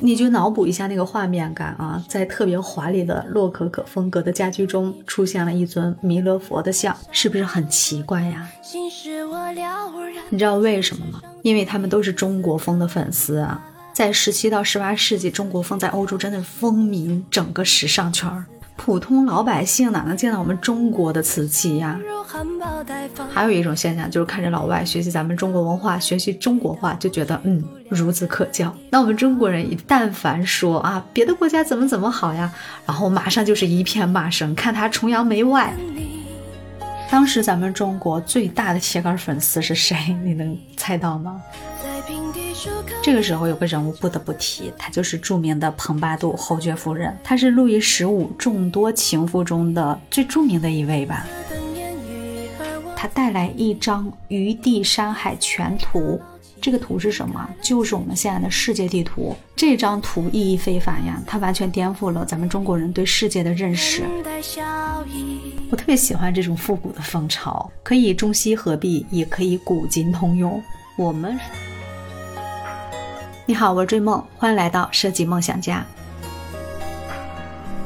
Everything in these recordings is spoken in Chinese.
你就脑补一下那个画面感啊，在特别华丽的洛可可风格的家居中，出现了一尊弥勒佛的像，是不是很奇怪呀？你知道为什么吗？因为他们都是中国风的粉丝啊。在十七到十八世纪，中国风在欧洲真的风靡整个时尚圈儿。普通老百姓哪能见到我们中国的瓷器呀？还有一种现象就是看着老外学习咱们中国文化，学习中国话，就觉得嗯孺子可教。那我们中国人一但凡说啊别的国家怎么怎么好呀，然后马上就是一片骂声，看他崇洋媚外。当时咱们中国最大的铁杆粉丝是谁？你能猜到吗？这个时候有个人物不得不提，她就是著名的蓬巴杜侯爵夫人，她是路易十五众多情妇中的最著名的一位吧。她带来一张《余地山海全图》，这个图是什么？就是我们现在的世界地图。这张图意义非凡呀，它完全颠覆了咱们中国人对世界的认识。我特别喜欢这种复古的风潮，可以中西合璧，也可以古今通用。我们，你好，我是追梦，欢迎来到设计梦想家。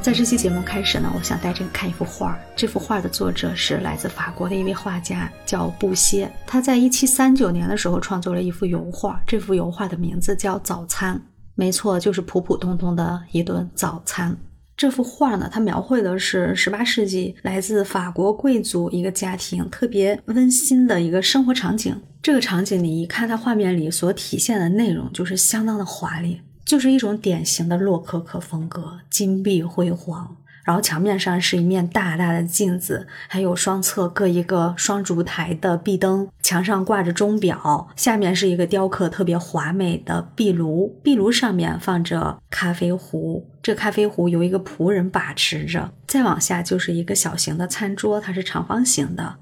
在这期节目开始呢，我想带着你看一幅画。这幅画的作者是来自法国的一位画家，叫布歇。他在一七三九年的时候创作了一幅油画，这幅油画的名字叫《早餐》。没错，就是普普通通的一顿早餐。这幅画呢，它描绘的是十八世纪来自法国贵族一个家庭特别温馨的一个生活场景。这个场景你一看，它画面里所体现的内容就是相当的华丽，就是一种典型的洛可可风格，金碧辉煌。然后墙面上是一面大大的镜子，还有双侧各一个双烛台的壁灯，墙上挂着钟表，下面是一个雕刻特别华美的壁炉，壁炉上面放着咖啡壶，这咖啡壶由一个仆人把持着，再往下就是一个小型的餐桌，它是长方形的。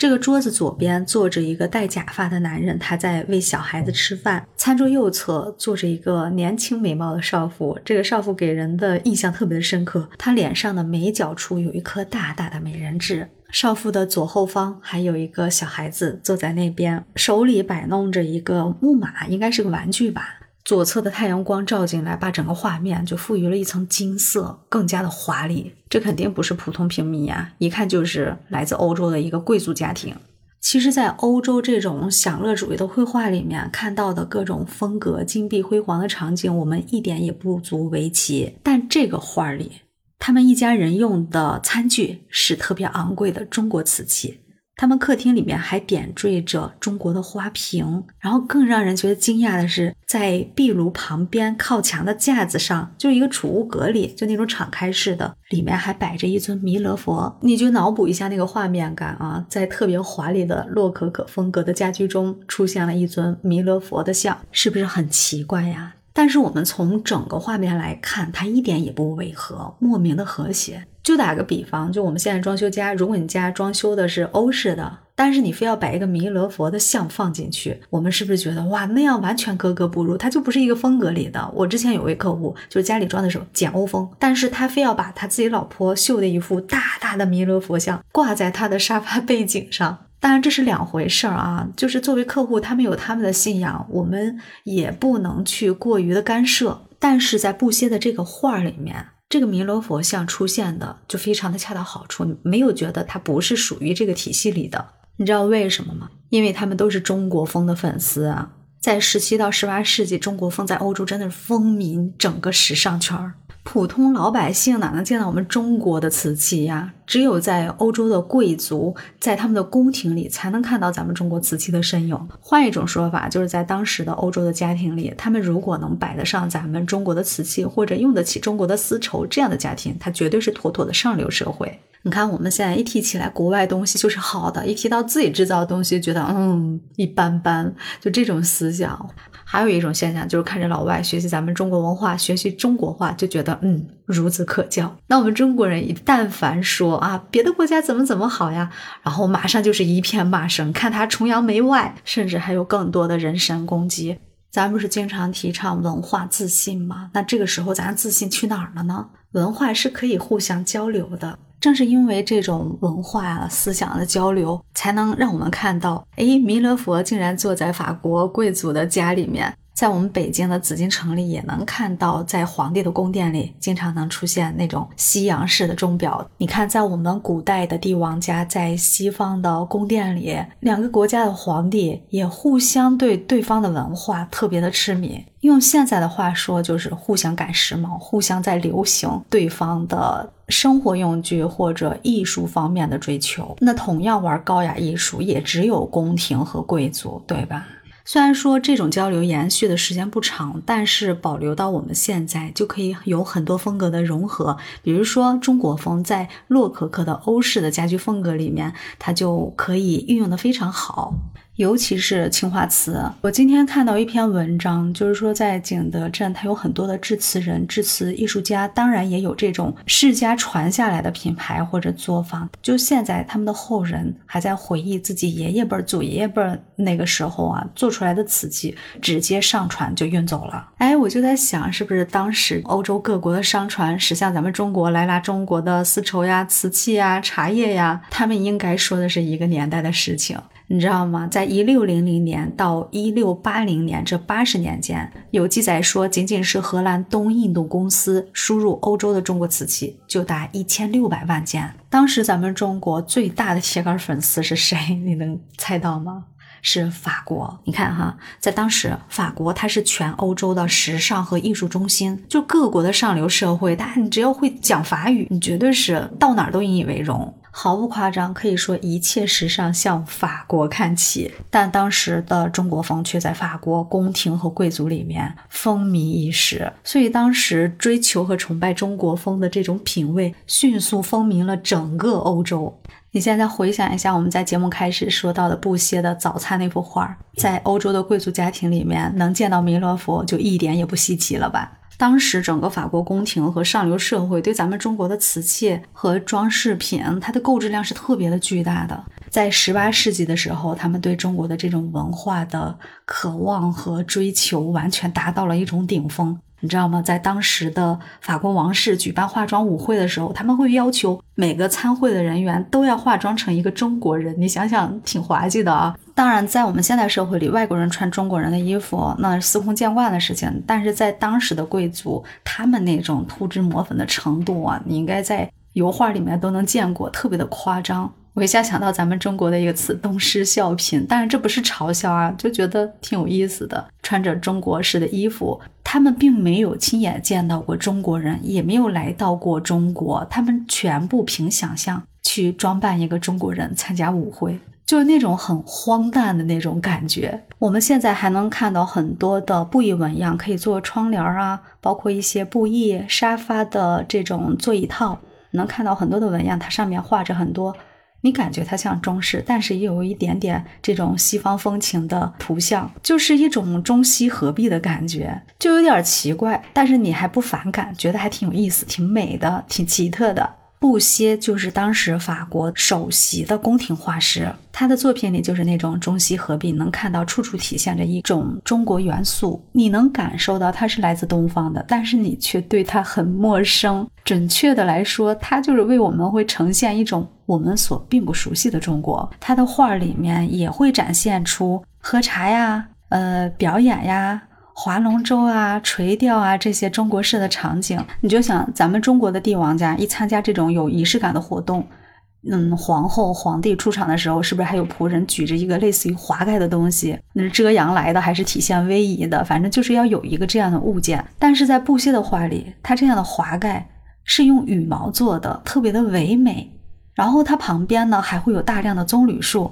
这个桌子左边坐着一个戴假发的男人，他在喂小孩子吃饭。餐桌右侧坐着一个年轻美貌的少妇，这个少妇给人的印象特别的深刻，她脸上的眉角处有一颗大大的美人痣。少妇的左后方还有一个小孩子坐在那边，手里摆弄着一个木马，应该是个玩具吧。左侧的太阳光照进来，把整个画面就赋予了一层金色，更加的华丽。这肯定不是普通平民呀，一看就是来自欧洲的一个贵族家庭。其实，在欧洲这种享乐主义的绘画里面看到的各种风格、金碧辉煌的场景，我们一点也不足为奇。但这个画里，他们一家人用的餐具是特别昂贵的中国瓷器。他们客厅里面还点缀着中国的花瓶，然后更让人觉得惊讶的是，在壁炉旁边靠墙的架子上，就一个储物格里，就那种敞开式的，里面还摆着一尊弥勒佛。你就脑补一下那个画面感啊，在特别华丽的洛可可风格的家居中，出现了一尊弥勒佛的像，是不是很奇怪呀？但是我们从整个画面来看，它一点也不违和，莫名的和谐。就打个比方，就我们现在装修家，如果你家装修的是欧式的，但是你非要摆一个弥勒佛的像放进去，我们是不是觉得哇，那样完全格格不入？它就不是一个风格里的。我之前有位客户，就是家里装的时候简欧风，但是他非要把他自己老婆绣的一幅大大的弥勒佛像挂在他的沙发背景上。当然这是两回事儿啊，就是作为客户，他们有他们的信仰，我们也不能去过于的干涉。但是在布歇的这个画里面。这个弥勒佛像出现的就非常的恰到好处，没有觉得它不是属于这个体系里的。你知道为什么吗？因为他们都是中国风的粉丝啊。在十七到十八世纪，中国风在欧洲真的是风靡整个时尚圈儿。普通老百姓哪能见到我们中国的瓷器呀？只有在欧洲的贵族，在他们的宫廷里才能看到咱们中国瓷器的身影。换一种说法，就是在当时的欧洲的家庭里，他们如果能摆得上咱们中国的瓷器，或者用得起中国的丝绸，这样的家庭，他绝对是妥妥的上流社会。你看，我们现在一提起来国外东西就是好的，一提到自己制造的东西，觉得嗯一般般，就这种思想。还有一种现象就是看着老外学习咱们中国文化，学习中国话，就觉得嗯孺子可教。那我们中国人一但凡说啊别的国家怎么怎么好呀，然后马上就是一片骂声，看他崇洋媚外，甚至还有更多的人身攻击。咱不是经常提倡文化自信吗？那这个时候咱自信去哪儿了呢？文化是可以互相交流的。正是因为这种文化思想的交流，才能让我们看到，哎，弥勒佛竟然坐在法国贵族的家里面。在我们北京的紫禁城里，也能看到，在皇帝的宫殿里，经常能出现那种西洋式的钟表。你看，在我们古代的帝王家，在西方的宫殿里，两个国家的皇帝也互相对对方的文化特别的痴迷。用现在的话说，就是互相赶时髦，互相在流行对方的生活用具或者艺术方面的追求。那同样玩高雅艺术，也只有宫廷和贵族，对吧？虽然说这种交流延续的时间不长，但是保留到我们现在就可以有很多风格的融合。比如说中国风，在洛可可的欧式的家居风格里面，它就可以运用的非常好。尤其是青花瓷，我今天看到一篇文章，就是说在景德镇，它有很多的制瓷人、制瓷艺术家，当然也有这种世家传下来的品牌或者作坊。就现在，他们的后人还在回忆自己爷爷辈、祖爷爷辈那个时候啊做出来的瓷器，直接上船就运走了。哎，我就在想，是不是当时欧洲各国的商船驶向咱们中国来拿中国的丝绸呀、瓷器呀、茶叶呀，他们应该说的是一个年代的事情。你知道吗？在一六零零年到一六八零年这八十年间，有记载说，仅仅是荷兰东印度公司输入欧洲的中国瓷器就达一千六百万件。当时咱们中国最大的铁杆粉丝是谁？你能猜到吗？是法国。你看哈，在当时，法国它是全欧洲的时尚和艺术中心，就各国的上流社会，大家你只要会讲法语，你绝对是到哪儿都引以为荣。毫不夸张，可以说一切时尚向法国看齐。但当时的中国风却在法国宫廷和贵族里面风靡一时，所以当时追求和崇拜中国风的这种品味迅速风靡了整个欧洲。你现在回想一下，我们在节目开始说到的布歇的早餐那幅画，在欧洲的贵族家庭里面能见到弥勒佛，就一点也不稀奇了吧？当时整个法国宫廷和上流社会对咱们中国的瓷器和装饰品，它的购置量是特别的巨大的。在十八世纪的时候，他们对中国的这种文化的渴望和追求完全达到了一种顶峰。你知道吗？在当时的法国王室举办化妆舞会的时候，他们会要求每个参会的人员都要化妆成一个中国人。你想想，挺滑稽的啊！当然，在我们现代社会里，外国人穿中国人的衣服，那司空见惯的事情。但是在当时的贵族，他们那种涂脂抹粉的程度啊，你应该在油画里面都能见过，特别的夸张。我一下想到咱们中国的一个词“东施效颦”，当然这不是嘲笑啊，就觉得挺有意思的。穿着中国式的衣服，他们并没有亲眼见到过中国人，也没有来到过中国，他们全部凭想象去装扮一个中国人参加舞会，就是那种很荒诞的那种感觉。我们现在还能看到很多的布艺纹样，可以做窗帘啊，包括一些布艺沙发的这种座椅套，能看到很多的纹样，它上面画着很多。你感觉它像中式，但是也有一点点这种西方风情的图像，就是一种中西合璧的感觉，就有点奇怪，但是你还不反感，觉得还挺有意思、挺美的、挺奇特的。布歇就是当时法国首席的宫廷画师，他的作品里就是那种中西合璧，能看到处处体现着一种中国元素，你能感受到他是来自东方的，但是你却对他很陌生。准确的来说，他就是为我们会呈现一种我们所并不熟悉的中国。他的画里面也会展现出喝茶呀、呃表演呀。划龙舟啊、垂钓啊这些中国式的场景，你就想咱们中国的帝王家一参加这种有仪式感的活动，嗯，皇后、皇帝出场的时候，是不是还有仆人举着一个类似于华盖的东西？那是遮阳来的还是体现威仪的？反正就是要有一个这样的物件。但是在布歇的画里，它这样的华盖是用羽毛做的，特别的唯美。然后它旁边呢还会有大量的棕榈树。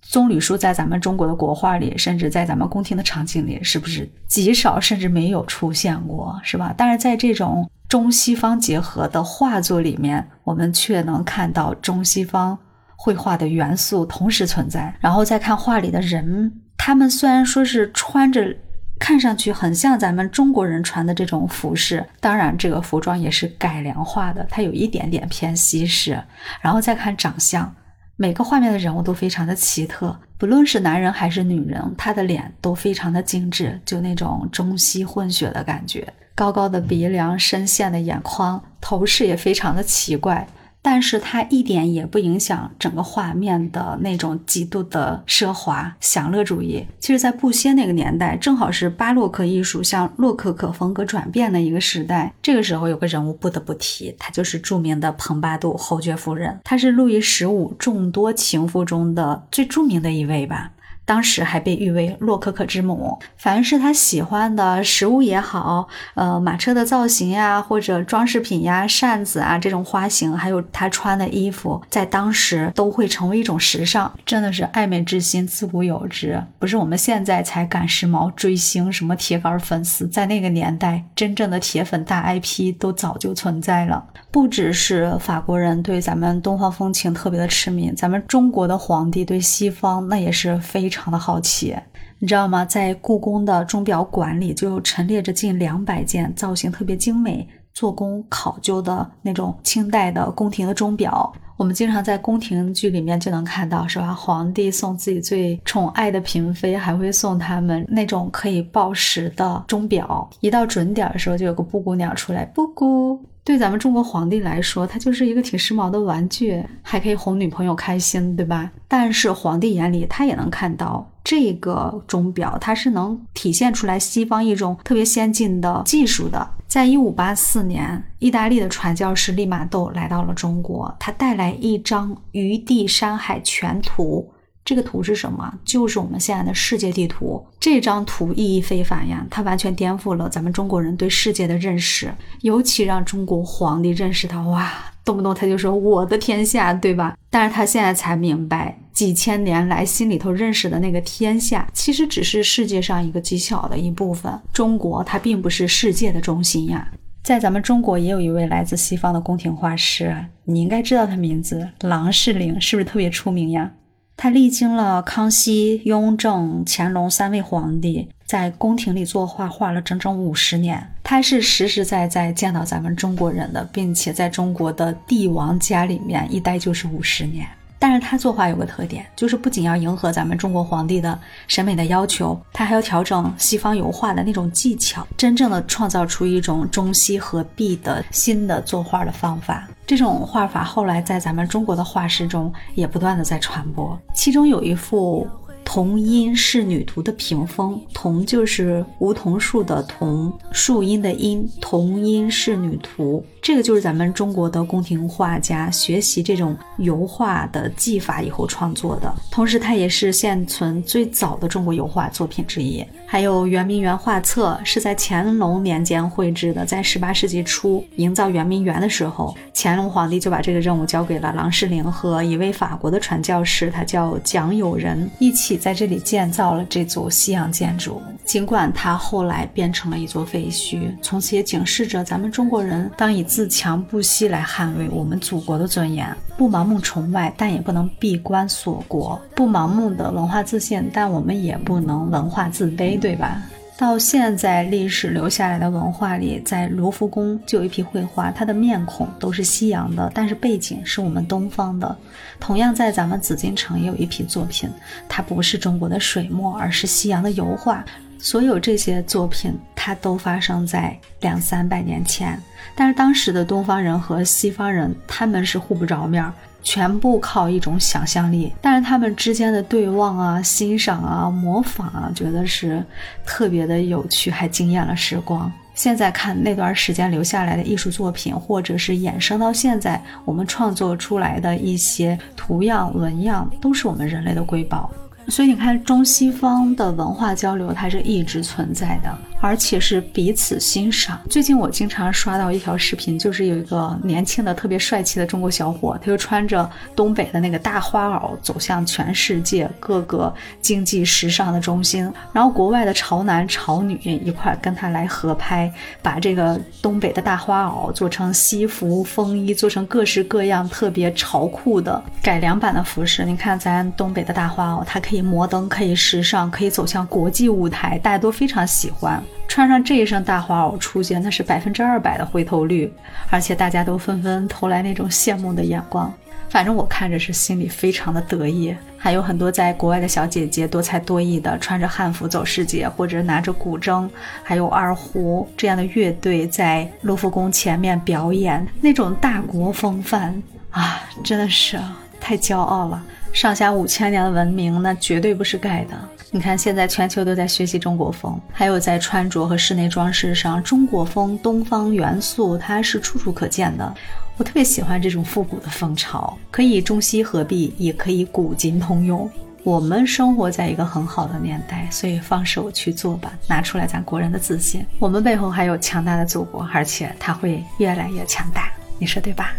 棕榈树在咱们中国的国画里，甚至在咱们宫廷的场景里，是不是极少甚至没有出现过，是吧？但是在这种中西方结合的画作里面，我们却能看到中西方绘画的元素同时存在。然后再看画里的人，他们虽然说是穿着看上去很像咱们中国人穿的这种服饰，当然这个服装也是改良化的，它有一点点偏西式。然后再看长相。每个画面的人物都非常的奇特，不论是男人还是女人，他的脸都非常的精致，就那种中西混血的感觉。高高的鼻梁，深陷的眼眶，头饰也非常的奇怪。但是它一点也不影响整个画面的那种极度的奢华享乐主义。其实，在布歇那个年代，正好是巴洛克艺术向洛可可风格转变的一个时代。这个时候有个人物不得不提，他就是著名的蓬巴杜侯爵夫人，她是路易十五众多情妇中的最著名的一位吧。当时还被誉为洛可可之母。凡是他喜欢的食物也好，呃，马车的造型呀，或者装饰品呀、扇子啊这种花型，还有他穿的衣服，在当时都会成为一种时尚。真的是爱美之心，自古有之，不是我们现在才赶时髦、追星，什么铁杆粉丝，在那个年代，真正的铁粉大 IP 都早就存在了。不只是法国人对咱们东方风情特别的痴迷，咱们中国的皇帝对西方那也是非常常的好奇。你知道吗？在故宫的钟表馆里，就陈列着近两百件造型特别精美、做工考究的那种清代的宫廷的钟表。我们经常在宫廷剧里面就能看到，是吧？皇帝送自己最宠爱的嫔妃，还会送他们那种可以报时的钟表。一到准点的时候，就有个布谷鸟出来，布谷。对咱们中国皇帝来说，它就是一个挺时髦的玩具，还可以哄女朋友开心，对吧？但是皇帝眼里，他也能看到这个钟表，它是能体现出来西方一种特别先进的技术的。在一五八四年，意大利的传教士利玛窦来到了中国，他带来一张余地山海全图。这个图是什么？就是我们现在的世界地图。这张图意义非凡呀，它完全颠覆了咱们中国人对世界的认识，尤其让中国皇帝认识到，哇，动不动他就说我的天下，对吧？但是他现在才明白，几千年来心里头认识的那个天下，其实只是世界上一个极小的一部分。中国它并不是世界的中心呀。在咱们中国也有一位来自西方的宫廷画师，你应该知道他名字，郎世宁，是不是特别出名呀？他历经了康熙、雍正、乾隆三位皇帝，在宫廷里作画，画了整整五十年。他是实实在在见到咱们中国人的，并且在中国的帝王家里面一待就是五十年。但是他作画有个特点，就是不仅要迎合咱们中国皇帝的审美的要求，他还要调整西方油画的那种技巧，真正的创造出一种中西合璧的新的作画的方法。这种画法后来在咱们中国的画师中也不断的在传播，其中有一幅。同音仕女图的屏风，同就是梧桐树的桐，树荫的荫，同音仕女图，这个就是咱们中国的宫廷画家学习这种油画的技法以后创作的，同时它也是现存最早的中国油画作品之一。还有圆明园画册是在乾隆年间绘制的，在十八世纪初营造圆明园的时候，乾隆皇帝就把这个任务交给了郎世宁和一位法国的传教士，他叫蒋友仁，一起在这里建造了这座西洋建筑。尽管它后来变成了一座废墟，从此也警示着咱们中国人当以自自强不息来捍卫我们祖国的尊严，不盲目崇拜，但也不能闭关锁国；不盲目的文化自信，但我们也不能文化自卑。对吧？到现在历史留下来的文化里，在卢浮宫就有一批绘画，它的面孔都是西洋的，但是背景是我们东方的。同样，在咱们紫禁城也有一批作品，它不是中国的水墨，而是西洋的油画。所有这些作品，它都发生在两三百年前，但是当时的东方人和西方人，他们是互不着面儿。全部靠一种想象力，但是他们之间的对望啊、欣赏啊、模仿啊，觉得是特别的有趣，还惊艳了时光。现在看那段时间留下来的艺术作品，或者是衍生到现在我们创作出来的一些图样、纹样，都是我们人类的瑰宝。所以你看，中西方的文化交流，它是一直存在的。而且是彼此欣赏。最近我经常刷到一条视频，就是有一个年轻的、特别帅气的中国小伙，他就穿着东北的那个大花袄，走向全世界各个经济时尚的中心，然后国外的潮男潮女一块跟他来合拍，把这个东北的大花袄做成西服、风衣，做成各式各样特别潮酷的改良版的服饰。你看咱东北的大花袄，它可以摩登，可以时尚，可以走向国际舞台，大家都非常喜欢。穿上这一身大花袄出现，那是百分之二百的回头率，而且大家都纷纷投来那种羡慕的眼光。反正我看着是心里非常的得意。还有很多在国外的小姐姐，多才多艺的，穿着汉服走世界，或者拿着古筝，还有二胡这样的乐队，在卢浮宫前面表演，那种大国风范。啊，真的是太骄傲了！上下五千年的文明，那绝对不是盖的。你看，现在全球都在学习中国风，还有在穿着和室内装饰上，中国风、东方元素，它是处处可见的。我特别喜欢这种复古的风潮，可以中西合璧，也可以古今通用。我们生活在一个很好的年代，所以放手去做吧，拿出来咱国人的自信。我们背后还有强大的祖国，而且它会越来越强大，你说对吧？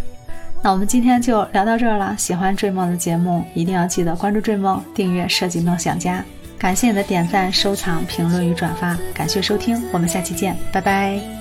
那我们今天就聊到这儿了。喜欢追梦的节目，一定要记得关注追梦，订阅设计梦想家。感谢你的点赞、收藏、评论与转发，感谢收听，我们下期见，拜拜。